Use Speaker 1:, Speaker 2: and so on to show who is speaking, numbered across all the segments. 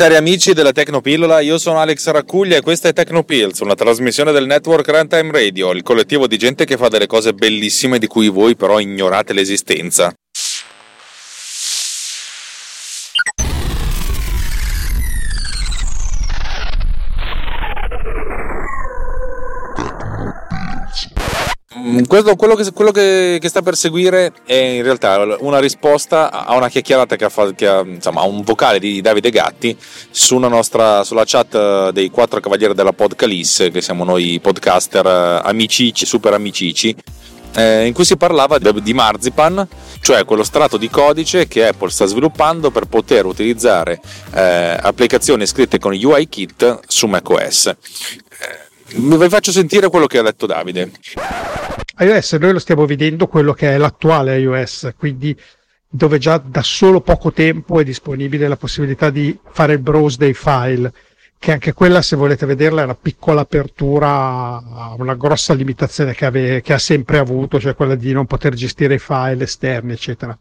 Speaker 1: Cari amici della Tecnopillola, io sono Alex Raccuglia e questa è Tecnopills, una trasmissione del network Runtime Radio, il collettivo di gente che fa delle cose bellissime di cui voi però ignorate l'esistenza. Questo, quello, che, quello che, che, sta per seguire è in realtà una risposta a una chiacchierata che ha, ha insomma, a un vocale di Davide Gatti sulla, nostra, sulla chat dei quattro cavalieri della Podcalisse, che siamo noi podcaster eh, amicici, super amicici, eh, in cui si parlava di Marzipan, cioè quello strato di codice che Apple sta sviluppando per poter utilizzare eh, applicazioni scritte con UIKit su macOS. Eh, vi faccio sentire quello che ha detto Davide
Speaker 2: iOS noi lo stiamo vedendo quello che è l'attuale iOS, quindi dove già da solo poco tempo è disponibile la possibilità di fare il browse dei file, che anche quella se volete vederla è una piccola apertura una grossa limitazione che, ave, che ha sempre avuto, cioè quella di non poter gestire i file esterni, eccetera.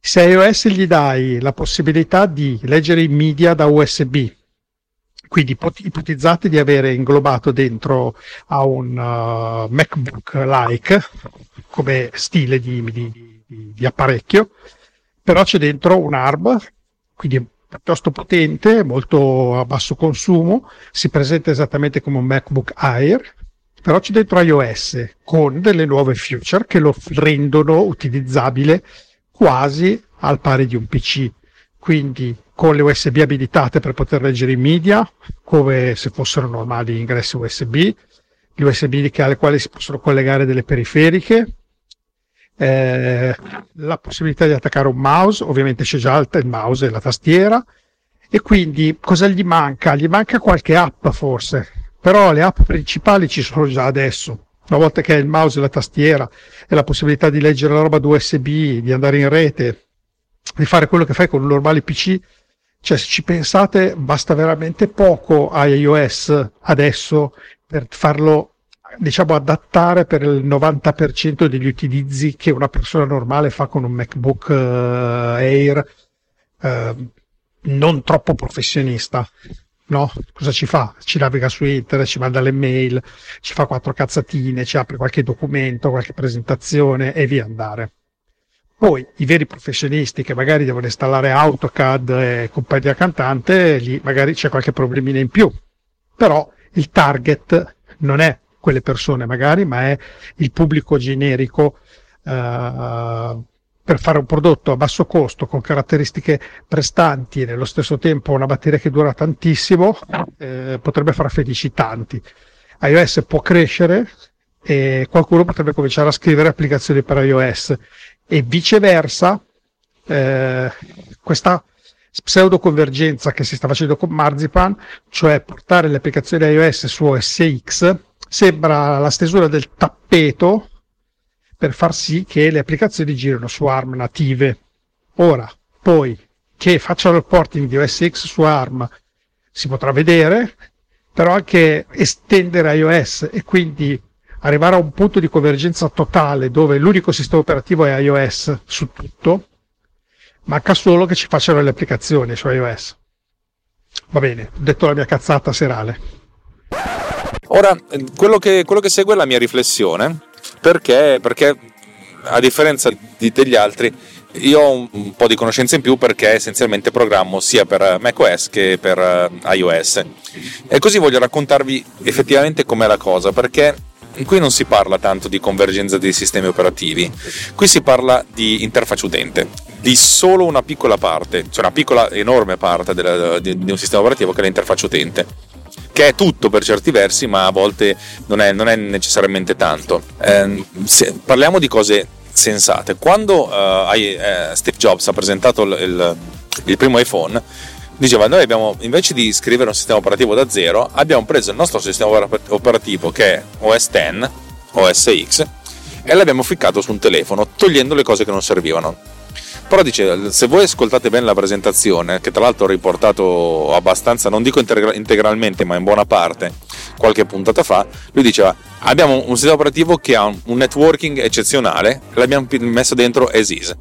Speaker 2: Se a iOS gli dai la possibilità di leggere i media da USB, quindi ipotizzate di avere inglobato dentro a un uh, MacBook-like come stile di, di, di, di, apparecchio, però c'è dentro un ARM, quindi piuttosto potente, molto a basso consumo, si presenta esattamente come un MacBook Air, però c'è dentro iOS con delle nuove feature che lo rendono utilizzabile quasi al pari di un PC. Quindi con le USB abilitate per poter leggere i media, come se fossero normali ingressi USB, gli USB alle quali si possono collegare delle periferiche, eh, la possibilità di attaccare un mouse, ovviamente c'è già il mouse e la tastiera, e quindi cosa gli manca? Gli manca qualche app forse, però le app principali ci sono già adesso. Una volta che hai il mouse e la tastiera e la possibilità di leggere la roba da USB, di andare in rete, di fare quello che fai con un normale PC, cioè, se ci pensate, basta veramente poco a iOS adesso per farlo, diciamo, adattare per il 90% degli utilizzi che una persona normale fa con un MacBook uh, Air uh, non troppo professionista. No? Cosa ci fa? Ci naviga su internet, ci manda le mail, ci fa quattro cazzatine, ci apre qualche documento, qualche presentazione e via andare. Poi i veri professionisti che magari devono installare AutoCAD e compagnia cantante, lì magari c'è qualche problemina in più. Però il target non è quelle persone magari, ma è il pubblico generico uh, per fare un prodotto a basso costo con caratteristiche prestanti e nello stesso tempo una batteria che dura tantissimo, eh, potrebbe far felici tanti. iOS può crescere e qualcuno potrebbe cominciare a scrivere applicazioni per iOS e viceversa eh, questa pseudo-convergenza che si sta facendo con Marzipan, cioè portare le applicazioni iOS su OS X, sembra la stesura del tappeto per far sì che le applicazioni girino su ARM native. Ora, poi, che facciano il porting di OS X su ARM si potrà vedere, però anche estendere iOS e quindi arrivare a un punto di convergenza totale dove l'unico sistema operativo è iOS su tutto, manca solo che ci facciano le applicazioni su iOS. Va bene, ho detto la mia cazzata serale.
Speaker 1: Ora, quello che, quello che segue è la mia riflessione, perché, perché a differenza di, degli altri, io ho un, un, po' di conoscenza in più perché essenzialmente programmo sia per macOS che per uh, iOS. E così voglio raccontarvi effettivamente com'è la cosa, perché qui non si parla tanto di convergenza dei sistemi operativi, qui si parla di interfaccia utente, di solo una piccola parte, cioè una piccola enorme parte della, di, di, un sistema operativo che è l'interfaccia utente, che è tutto per certi versi, ma a volte non è, non è necessariamente tanto. Eh, se, parliamo di cose sensate. Quando uh, Steve Jobs ha presentato il, il, il primo iPhone, diceva noi abbiamo invece di scrivere un sistema operativo da zero abbiamo preso il nostro sistema operativo che è OS X OS X e l'abbiamo ficcato su un telefono togliendo le cose che non servivano. Però dice se voi ascoltate bene la presentazione che tra l'altro ho riportato abbastanza non dico integra- integralmente ma in buona parte qualche puntata fa lui diceva abbiamo un sistema operativo che ha un networking eccezionale l'abbiamo messo dentro as is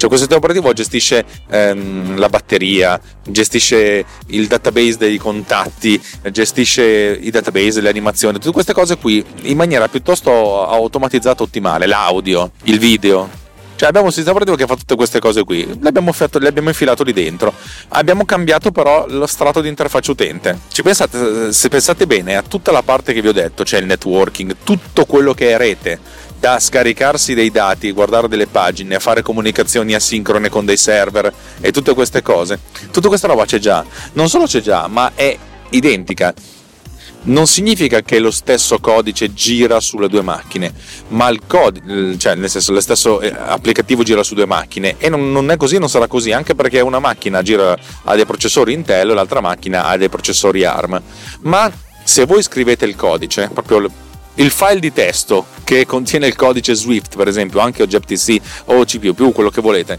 Speaker 1: cioè questo sistema operativo gestisce ehm, la batteria, gestisce il database dei contatti, gestisce i database, le animazioni, tutte queste cose qui in maniera piuttosto automatizzata ottimale, l'audio, il video. Cioè abbiamo un sistema operativo che fa tutte queste cose qui, l'abbiamo, fatto, l'abbiamo infilato lì dentro. Abbiamo cambiato però lo strato di interfaccia utente. Ci pensate, se pensate bene a tutta la parte che vi ho detto, cioè il networking, tutto quello che è rete, da scaricarsi dei dati, guardare delle pagine, fare comunicazioni asincrone con dei server e tutte queste cose. Tutta questa roba c'è già. Non solo c'è già, ma è identica. Non significa che lo stesso codice gira sulle due macchine, ma il codice, cioè nel senso lo stesso eh, applicativo gira su due macchine e non, non è così, non sarà così, anche perché una macchina gira ha dei processori Intel e l'altra macchina ha dei processori ARM. Ma se voi scrivete il codice, proprio il file di testo che contiene il codice Swift, per esempio, anche Objective-C o CPU, quello che volete,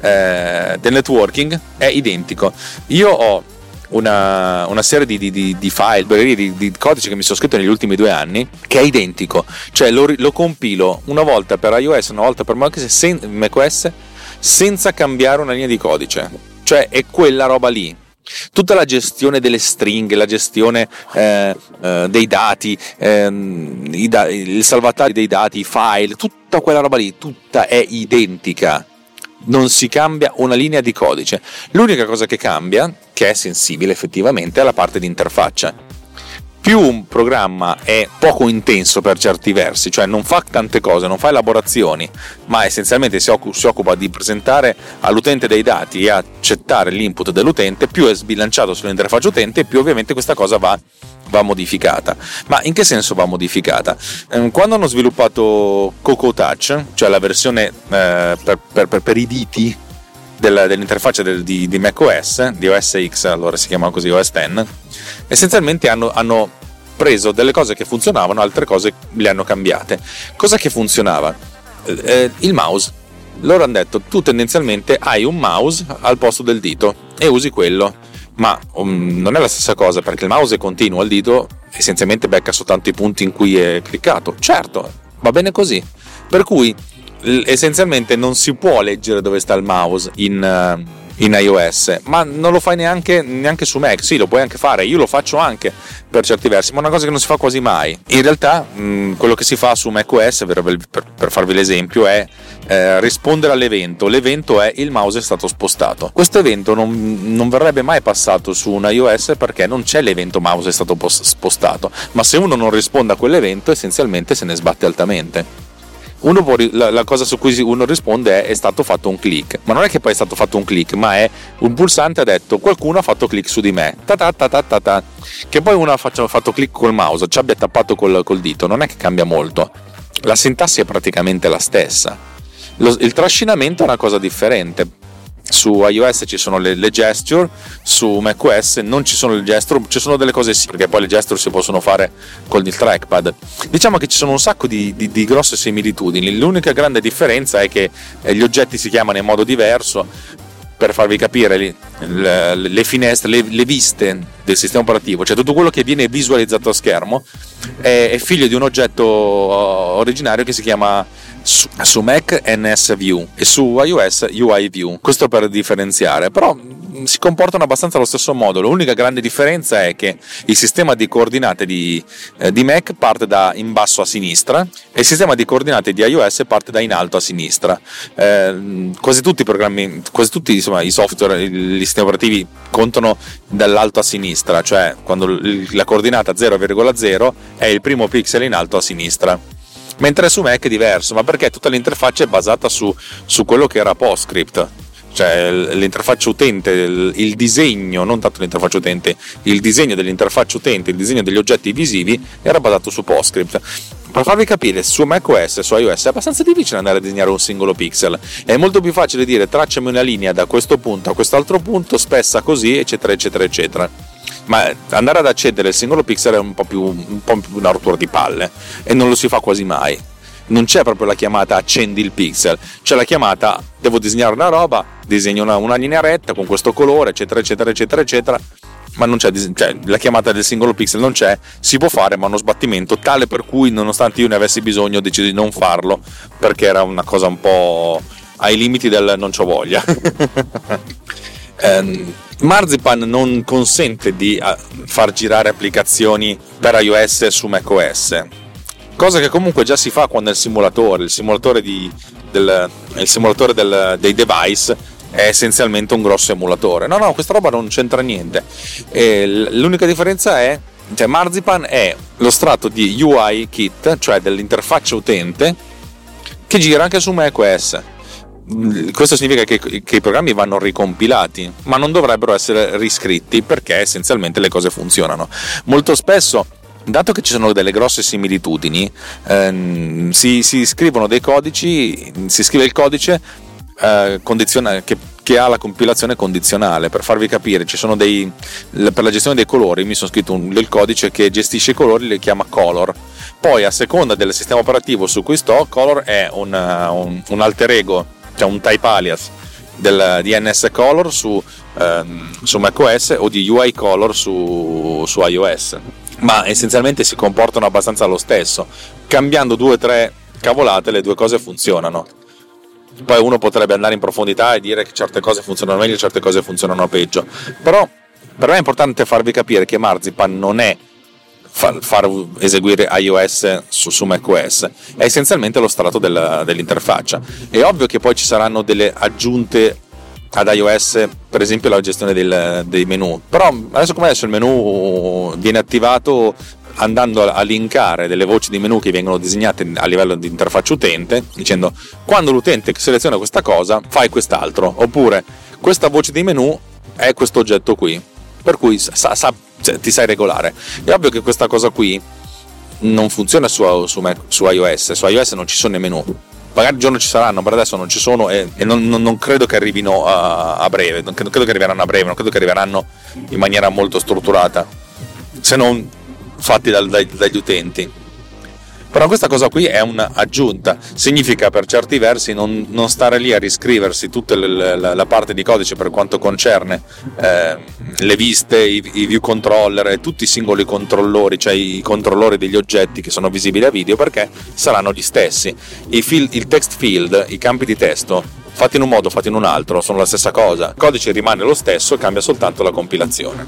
Speaker 1: eh, del networking è identico. Io ho una, una serie di, di, di file, di, di, codice che mi sono scritto negli ultimi due anni, che è identico, cioè lo, lo compilo una volta per iOS, una volta per macOS senza cambiare una linea di codice, cioè è quella roba lì Tutta la gestione delle stringhe, la gestione eh, eh, dei dati, ehm, da- il salvataggio dei dati, i file, tutta quella roba lì, tutta è identica. Non si cambia una linea di codice. L'unica cosa che cambia, che è sensibile effettivamente, è la parte di interfaccia più un programma è poco intenso per certi versi, cioè non fa tante cose, non fa elaborazioni, ma essenzialmente si, occupa di presentare all'utente dei dati e accettare l'input dell'utente, più è sbilanciato sull'interfaccia utente, più ovviamente questa cosa va, va modificata. Ma in che senso va modificata? Ehm, quando hanno sviluppato Coco Touch, cioè la versione eh, per, per, per, per i diti dell'interfaccia del, di, di macOS, di OS X, allora si chiama così OS X, essenzialmente hanno, hanno preso delle cose che funzionavano, altre cose le hanno cambiate. Cosa che funzionava? Eh, il mouse. Loro hanno detto tu tendenzialmente hai un mouse al posto del dito e usi quello, ma um, non è la stessa cosa perché il mouse è continuo, il dito essenzialmente becca soltanto i punti in cui è cliccato. Certo, va bene così. Per cui essenzialmente non si può leggere dove sta il mouse in, eh, in iOS, ma non lo fai neanche, neanche, su Mac. Sì, lo puoi anche fare, io lo faccio anche per certi versi, ma è una cosa che non si fa quasi mai. In realtà, mh, quello che si fa su macOS, per, per farvi l'esempio, è eh, rispondere all'evento. L'evento è il mouse è stato spostato. Questo evento non, non, verrebbe mai passato su un iOS perché non c'è l'evento mouse è stato spostato, ma se uno non risponde a quell'evento, essenzialmente se ne sbatte altamente può, la, la, cosa su cui uno risponde è è stato fatto un click, ma non è che poi è stato fatto un click, ma è un pulsante ha detto qualcuno ha fatto click su di me, ta ta ta ta ta ta. che poi uno ha fatto click col mouse, ci abbia tappato col, col dito, non è che cambia molto, la sintassi è praticamente la stessa, Lo, il trascinamento è una cosa differente, su iOS ci sono le, le, gesture, su macOS non ci sono le gesture, ci sono delle cose sì, perché poi le gesture si possono fare con il trackpad. Diciamo che ci sono un sacco di, di, di grosse similitudini, l'unica grande differenza è che eh, gli oggetti si chiamano in modo diverso, per farvi capire le, le, finestre, le, le, viste del sistema operativo, cioè tutto quello che viene visualizzato a schermo, è, è figlio di un oggetto originario che si chiama su, su Mac NS View e su iOS UI View. Questo per differenziare, però mm, si comportano abbastanza allo stesso modo. L'unica grande differenza è che il sistema di coordinate di, eh, di Mac parte da in basso a sinistra e il sistema di coordinate di iOS parte da in alto a sinistra. Eh, quasi tutti i programmi, quasi tutti insomma, i software, i sistemi operativi contano dall'alto a sinistra, cioè quando la coordinata 0,0 è il primo pixel in alto a sinistra mentre su Mac è diverso, ma perché tutta l'interfaccia è basata su, su quello che era PostScript, cioè l'interfaccia utente, il, disegno, non tanto l'interfaccia utente, il disegno dell'interfaccia utente, il disegno degli oggetti visivi era basato su PostScript. per farvi capire, su macOS e su iOS è abbastanza difficile andare a disegnare un singolo pixel. È molto più facile dire tracciami una linea da questo punto a quest'altro punto, spessa così, eccetera, eccetera, eccetera. Ma andare ad accedere al singolo pixel è un po' più, un po più una rottura di palle e non lo si fa quasi mai. Non c'è proprio la chiamata accendi il pixel, c'è la chiamata devo disegnare una roba, disegno una, una linea retta con questo colore, eccetera, eccetera, eccetera, eccetera ma non c'è, cioè, la chiamata del singolo pixel non c'è, si può fare ma uno sbattimento tale per cui nonostante io ne avessi bisogno ho deciso di non farlo perché era una cosa un po' ai limiti del non c'ho voglia. um, Marzipan non consente di far girare applicazioni per iOS su macOS, cosa che comunque già si fa quando è il simulatore, il simulatore, di, del, il simulatore del, dei device è essenzialmente un grosso emulatore. No, no, questa roba non c'entra niente. E l'unica differenza è, cioè Marzipan è lo strato di UI kit, cioè dell'interfaccia utente, che gira anche su macOS. Questo significa che, che, i programmi vanno ricompilati, ma non dovrebbero essere riscritti perché essenzialmente le cose funzionano. Molto spesso dato che ci sono delle grosse similitudini, ehm, si, si, scrivono dei codici, si scrive il codice eh, che, che, ha la compilazione condizionale. Per farvi capire, dei, per la gestione dei colori mi sono scritto un, del codice che gestisce i colori, li chiama color. Poi a seconda del sistema operativo su cui sto, color è un, un, un alter ego, cioè un type alias del DNS color su, ehm, su macOS o di UI color su, su iOS. Ma essenzialmente si comportano abbastanza lo stesso. Cambiando due o tre cavolate, le due cose funzionano poi uno potrebbe andare in profondità e dire che certe cose funzionano meglio e certe cose funzionano peggio. Però per me è importante farvi capire che Marzipan non è far, far eseguire iOS su, su macOS, è essenzialmente lo strato del, dell'interfaccia. È ovvio che poi ci saranno delle aggiunte ad iOS, per esempio la gestione del, dei menu. Però adesso come adesso il menu viene attivato andando a linkare delle voci di menu che vengono disegnate a livello di interfaccia utente, dicendo quando l'utente seleziona questa cosa fai quest'altro, oppure questa voce di menu è questo oggetto qui, per cui sa, sa, cioè, ti sai regolare. È ovvio che questa cosa qui non funziona su, su, su iOS, su iOS non ci sono menu. Magari un giorno ci saranno, per adesso non ci sono e, e non, non, non, credo che arrivino a, a breve, non credo, credo che arriveranno a breve, non credo che arriveranno in maniera molto strutturata. Se non fatti dal, dai, dagli utenti. Però questa cosa qui è un'aggiunta, significa per certi versi non, non stare lì a riscriversi tutta la, parte di codice per quanto concerne eh, le viste, i, i, view controller e tutti i singoli controllori, cioè i controllori degli oggetti che sono visibili a video perché saranno gli stessi. Field, il text field, i campi di testo, fatti in un modo, fatti in un altro, sono la stessa cosa. Il codice rimane lo stesso, cambia soltanto la compilazione.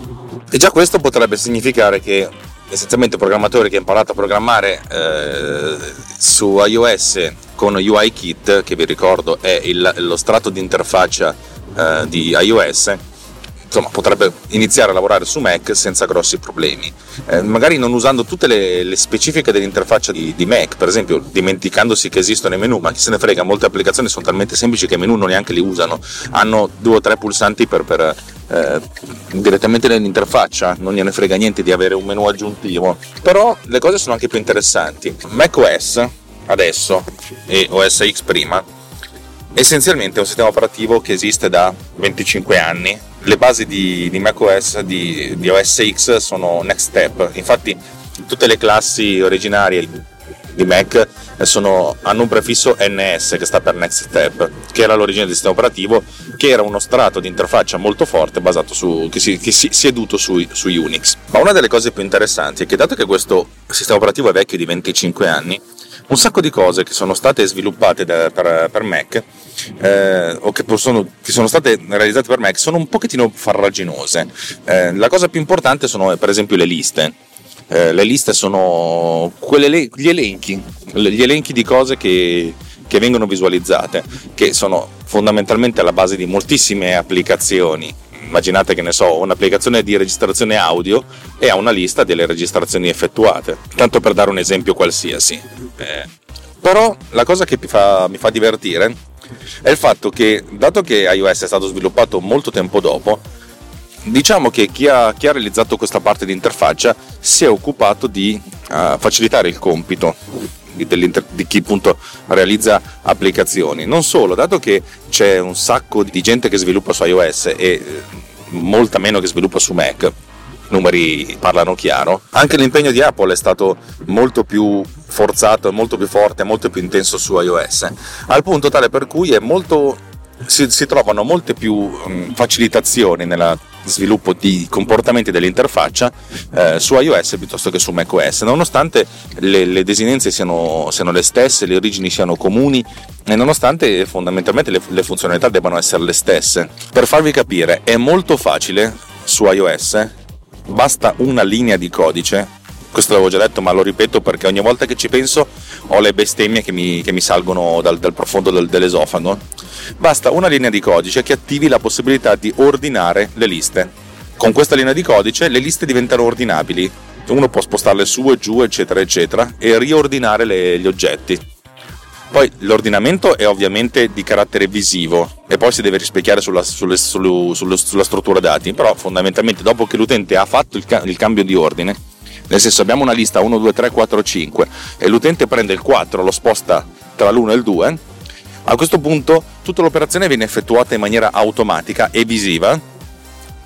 Speaker 1: E già questo potrebbe significare che essenzialmente un programmatore che ha imparato a programmare eh, su iOS con UIKit, che vi ricordo è il, lo strato di interfaccia eh, di iOS, insomma, potrebbe iniziare a lavorare su Mac senza grossi problemi. Eh, magari non usando tutte le, le specifiche dell'interfaccia di, di, Mac, per esempio dimenticandosi che esistono i menu, ma chi se ne frega, molte applicazioni sono talmente semplici che i menu non neanche li usano, hanno due o tre pulsanti per, per eh, direttamente nell'interfaccia, non gliene frega niente di avere un menu aggiuntivo. Però le cose sono anche più interessanti. macOS adesso e OS X prima essenzialmente è un sistema operativo che esiste da 25 anni. Le basi di, di macOS, di, di OS X sono Next Step, infatti tutte le classi originarie di Mac sono, hanno un prefisso NS che sta per Next Step, che era l'origine del sistema operativo, che era uno strato di interfaccia molto forte basato su, che si, che si sieduto su, su Unix. Ma una delle cose più interessanti è che dato che questo sistema operativo è vecchio di 25 anni, un sacco di cose che sono state sviluppate da, per, per, Mac eh, o che sono, che sono, state realizzate per Mac sono un pochettino farraginose. Eh, la cosa più importante sono per esempio le liste. Eh, le liste sono quelle, gli elenchi, gli elenchi di cose che, che vengono visualizzate, che sono fondamentalmente alla base di moltissime applicazioni immaginate che ne so, un'applicazione di registrazione audio e ha una lista delle registrazioni effettuate, tanto per dare un esempio qualsiasi. Eh, però la cosa che mi fa, mi fa divertire è il fatto che, dato che iOS è stato sviluppato molto tempo dopo, diciamo che chi ha, chi ha, realizzato questa parte di interfaccia si è occupato di uh, facilitare il compito di, chi appunto realizza applicazioni. Non solo, dato che c'è un sacco di gente che sviluppa su iOS e eh, molta meno che sviluppa su Mac, numeri parlano chiaro. Anche l'impegno di Apple è stato molto più forzato, molto più forte, molto più intenso su iOS, al punto tale per cui è molto si, si trovano molte più um, facilitazioni nel sviluppo di comportamenti dell'interfaccia eh, su iOS piuttosto che su macOS, nonostante le, le desinenze siano, siano, le stesse, le origini siano comuni e nonostante fondamentalmente le, le funzionalità debbano essere le stesse. Per farvi capire, è molto facile su iOS, basta una linea di codice questo l'avevo già detto ma lo ripeto perché ogni volta che ci penso ho le bestemmie che mi, che mi salgono dal, dal profondo del, dell'esofago basta una linea di codice che attivi la possibilità di ordinare le liste. Con questa linea di codice le liste diventano ordinabili, uno può spostarle su e giù, eccetera, eccetera, e riordinare le, gli oggetti. Poi l'ordinamento è ovviamente di carattere visivo e poi si deve rispecchiare sulla, sulle, sulle, sulle, sulla struttura dati, però fondamentalmente dopo che l'utente ha fatto il, il cambio di ordine, nel senso abbiamo una lista 1, 2, 3, 4, 5 e l'utente prende il 4, lo sposta tra l'1 e il 2, a questo punto tutta l'operazione viene effettuata in maniera automatica e visiva,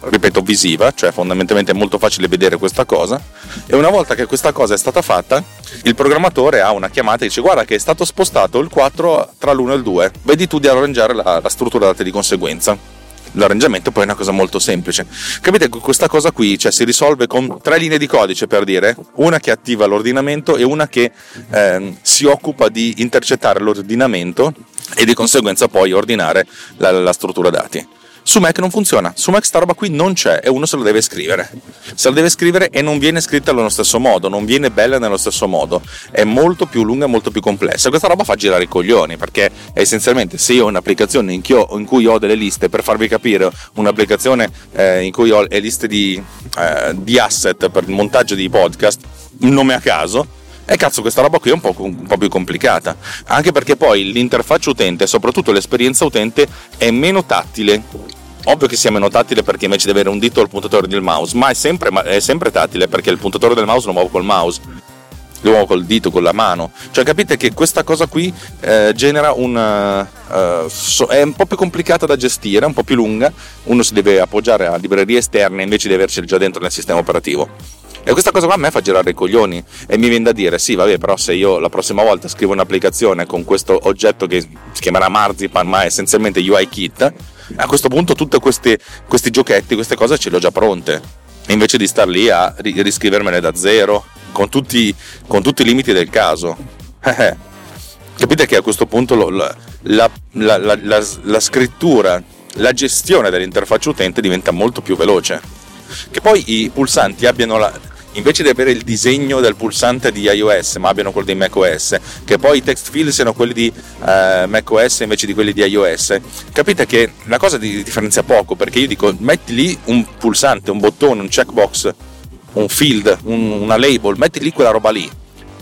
Speaker 1: ripeto visiva, cioè fondamentalmente è molto facile vedere questa cosa. E una volta che questa cosa è stata fatta il programmatore ha una chiamata e dice guarda che è stato spostato il 4 tra l'1 e il 2, vedi tu di arrangiare la, la struttura date di conseguenza l'arrangiamento poi è una cosa molto semplice. Capite che questa cosa qui cioè, si risolve con tre linee di codice per dire, una che attiva l'ordinamento e una che eh, si occupa di intercettare l'ordinamento e di conseguenza poi ordinare la, la struttura dati. Su Mac non funziona, su Mac sta roba qui non c'è e uno se lo deve scrivere. Se lo deve scrivere e non viene scritta allo stesso modo, non viene bella nello stesso modo, è molto più lunga e molto più complessa. Questa roba fa girare i coglioni perché essenzialmente se io ho un'applicazione in, in cui ho delle liste, per farvi capire, un'applicazione eh, in cui ho le liste di, eh, di asset per il montaggio di podcast, nome a caso, e cazzo, questa roba qui è un po', un po', più complicata. Anche perché poi l'interfaccia utente, soprattutto l'esperienza utente, è meno tattile. Ovvio che sia meno tattile perché invece di avere un dito al puntatore del mouse, ma è sempre, è sempre tattile perché il puntatore del mouse lo muovo col mouse lo muovo col dito, con la mano. Cioè, capite che questa cosa qui eh, genera un. So, è un po' più complicata da gestire, un po' più lunga. Uno si deve appoggiare a librerie esterne invece di averceli già dentro nel sistema operativo. E questa cosa qua a me fa girare i coglioni e mi viene da dire, sì, vabbè, però se io la prossima volta scrivo un'applicazione con questo oggetto che si chiamerà Marzipan, ma è essenzialmente UI Kit, a questo punto tutti questi, questi giochetti, queste cose ce le ho già pronte. Invece di star lì a riscrivermene da zero, con tutti, con tutti i limiti del caso. Capite che a questo punto lo, la, la, la, la scrittura, la gestione dell'interfaccia utente diventa molto più veloce. Che poi i pulsanti abbiano la, invece di avere il disegno del pulsante di iOS ma abbiano quello di macOS, che poi i text field siano quelli di uh, macOS invece di quelli di iOS, capite che la cosa di differenzia poco perché io dico metti lì un pulsante, un bottone, un checkbox, un field, un, una label, metti lì quella roba lì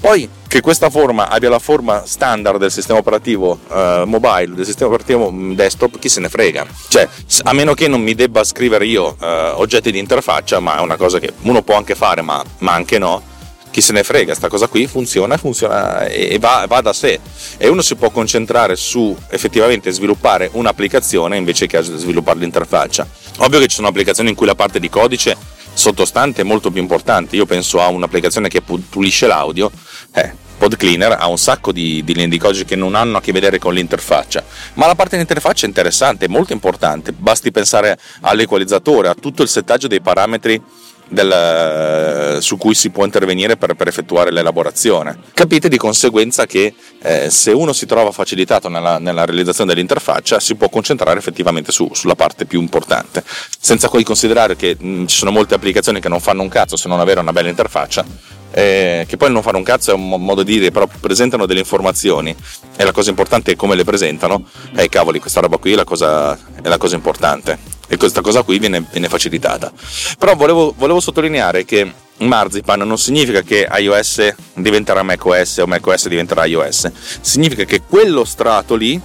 Speaker 1: poi che questa forma abbia la forma standard del sistema operativo uh, mobile, del sistema operativo mm, desktop, chi se ne frega. Cioè, a meno che non mi debba scrivere io uh, oggetti di interfaccia, ma è una cosa che uno può anche fare, ma, ma anche no. Chi se ne frega, sta cosa qui funziona, funziona e va, va, da sé. E uno si può concentrare su effettivamente sviluppare un'applicazione invece che sviluppare l'interfaccia. Ovvio che ci sono applicazioni in cui la parte di codice sottostante molto più importante. Io penso a un'applicazione che pulisce l'audio. Eh, PodCleaner ha un sacco di, di codice che non hanno a che vedere con l'interfaccia, ma la parte dell'interfaccia è interessante, molto importante. Basti pensare all'equalizzatore, a tutto il settaggio dei parametri del, su cui si può intervenire per, per, effettuare l'elaborazione. Capite di conseguenza che eh, se uno si trova facilitato nella, nella, realizzazione dell'interfaccia si può concentrare effettivamente su, sulla parte più importante, senza poi considerare che mh, ci sono molte applicazioni che non fanno un cazzo se non avere una bella interfaccia eh, che poi non fare un cazzo è un modo di dire, però presentano delle informazioni e la cosa importante è come le presentano. E eh, cavoli, questa roba qui è la cosa, è la cosa importante e questa cosa qui viene, viene facilitata. Però volevo, volevo sottolineare che Marzipan non significa che iOS diventerà macOS o macOS diventerà iOS, significa che quello strato lì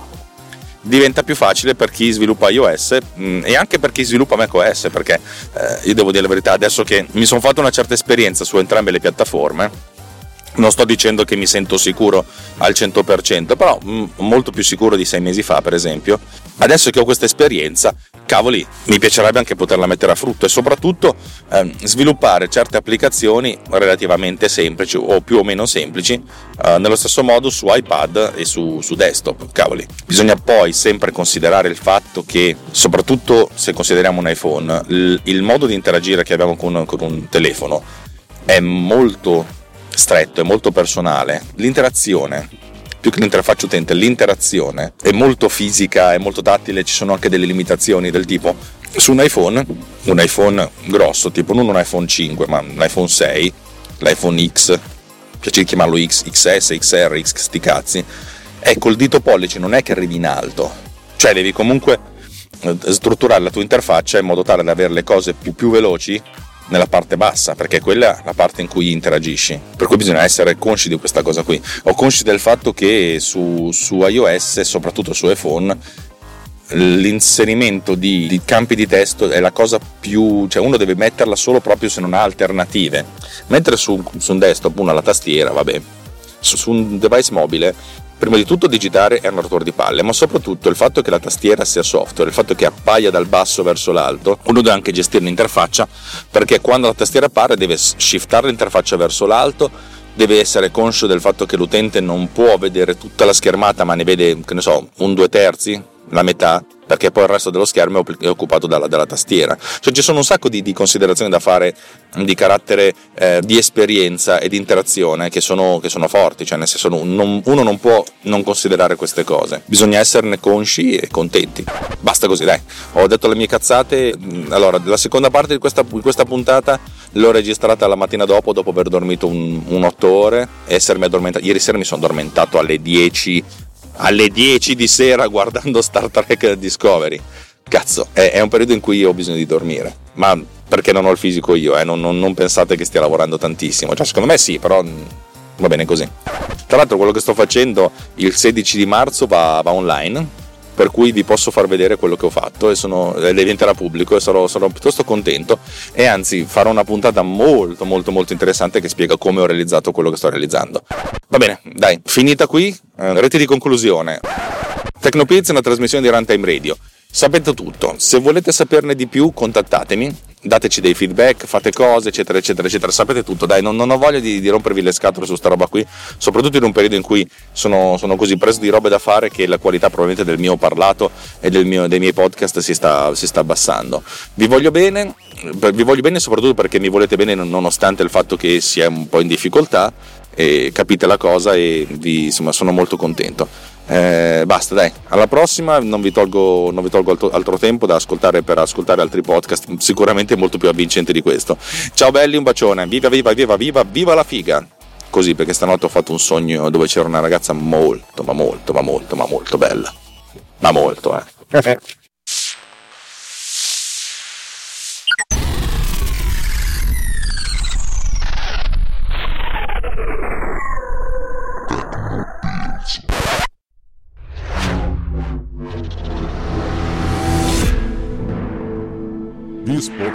Speaker 1: diventa più facile per chi sviluppa iOS mh, mm, e anche per chi sviluppa macOS perché eh, io devo dire la verità adesso che mi sono fatto una certa esperienza su entrambe le piattaforme non sto dicendo che mi sento sicuro al 100%, però mh, mm, molto più sicuro di sei mesi fa, per esempio. Adesso che ho questa esperienza, cavoli, mi piacerebbe anche poterla mettere a frutto e soprattutto eh, sviluppare certe applicazioni relativamente semplici o più o meno semplici eh, nello stesso modo su iPad e su, su desktop. Cavoli, bisogna poi sempre considerare il fatto che, soprattutto se consideriamo un iPhone, il, il modo di interagire che abbiamo con, con un telefono è molto stretto, è molto personale. L'interazione, più che l'interfaccia utente, l'interazione è molto fisica, è molto tattile, ci sono anche delle limitazioni del tipo su un iPhone, un iPhone grosso, tipo non un iPhone 5, ma un iPhone 6, l'iPhone X, piace chiamarlo X, XS, XR, X sti cazzi, è col dito pollice non è che arrivi in alto, cioè devi comunque eh, strutturare la tua interfaccia in modo tale da avere le cose più, più veloci nella parte bassa, perché quella è la parte in cui interagisci. Per cui bisogna essere consci di questa cosa qui. O consci del fatto che su, su iOS, soprattutto su iPhone, l'inserimento di, di, campi di testo è la cosa più. cioè uno deve metterla solo proprio se non ha alternative. Mentre su, su un desktop uno ha la tastiera, vabbè. Su, su un device mobile Prima di tutto digitare è un rotore di palle, ma soprattutto il fatto che la tastiera sia software, il fatto che appaia dal basso verso l'alto, uno deve anche gestire l'interfaccia perché quando la tastiera appare deve shiftare l'interfaccia verso l'alto, deve essere conscio del fatto che l'utente non può vedere tutta la schermata ma ne vede, che ne so, un due terzi, la metà, perché poi il resto dello schermo è occupato dalla, dalla tastiera. Cioè ci sono un sacco di, di considerazioni da fare di carattere eh, di esperienza e di interazione che sono, che sono forti, cioè nel senso non, uno non può non considerare queste cose, bisogna esserne consci e contenti. Basta così, dai, ho detto le mie cazzate, allora la seconda parte di questa, di questa puntata l'ho registrata la mattina dopo, dopo aver dormito un, un 8 ore e essermi addormentato, ieri sera mi sono addormentato alle 10 alle 10 di sera guardando Star Trek Discovery. Cazzo, è, è un periodo in cui ho bisogno di dormire, ma perché non ho il fisico io, eh? non, non, non, pensate che stia lavorando tantissimo. Cioè, secondo me sì, però va bene così. Tra l'altro quello che sto facendo il 16 di marzo va, va online, per cui vi posso far vedere quello che ho fatto e, sono, diventerà pubblico e sarò, sarò, piuttosto contento e anzi farò una puntata molto molto molto interessante che spiega come ho realizzato quello che sto realizzando. Va bene, dai, finita qui, eh, rete di conclusione. Tecnopiz è una trasmissione di Runtime Radio. Sapete tutto, se volete saperne di più contattatemi dateci dei feedback, fate cose, eccetera, eccetera, eccetera. Sapete tutto, dai, non, non ho voglia di, di, rompervi le scatole su sta roba qui, soprattutto in un periodo in cui sono, sono, così preso di robe da fare che la qualità probabilmente del mio parlato e mio, dei miei podcast si sta, si sta abbassando. Vi voglio bene, vi voglio bene soprattutto perché mi volete bene nonostante il fatto che sia un po' in difficoltà e capite la cosa e vi, insomma, sono molto contento. Eh, basta, dai, alla prossima non vi tolgo, non vi tolgo altro, altro, tempo da ascoltare per ascoltare altri podcast, sicuramente molto più avvincenti di questo. Ciao belli, un bacione, viva, viva, viva, viva, viva la figa! Così perché stanotte ho fatto un sogno dove c'era una ragazza molto, ma molto, ma molto, ma molto bella. Ma molto, eh.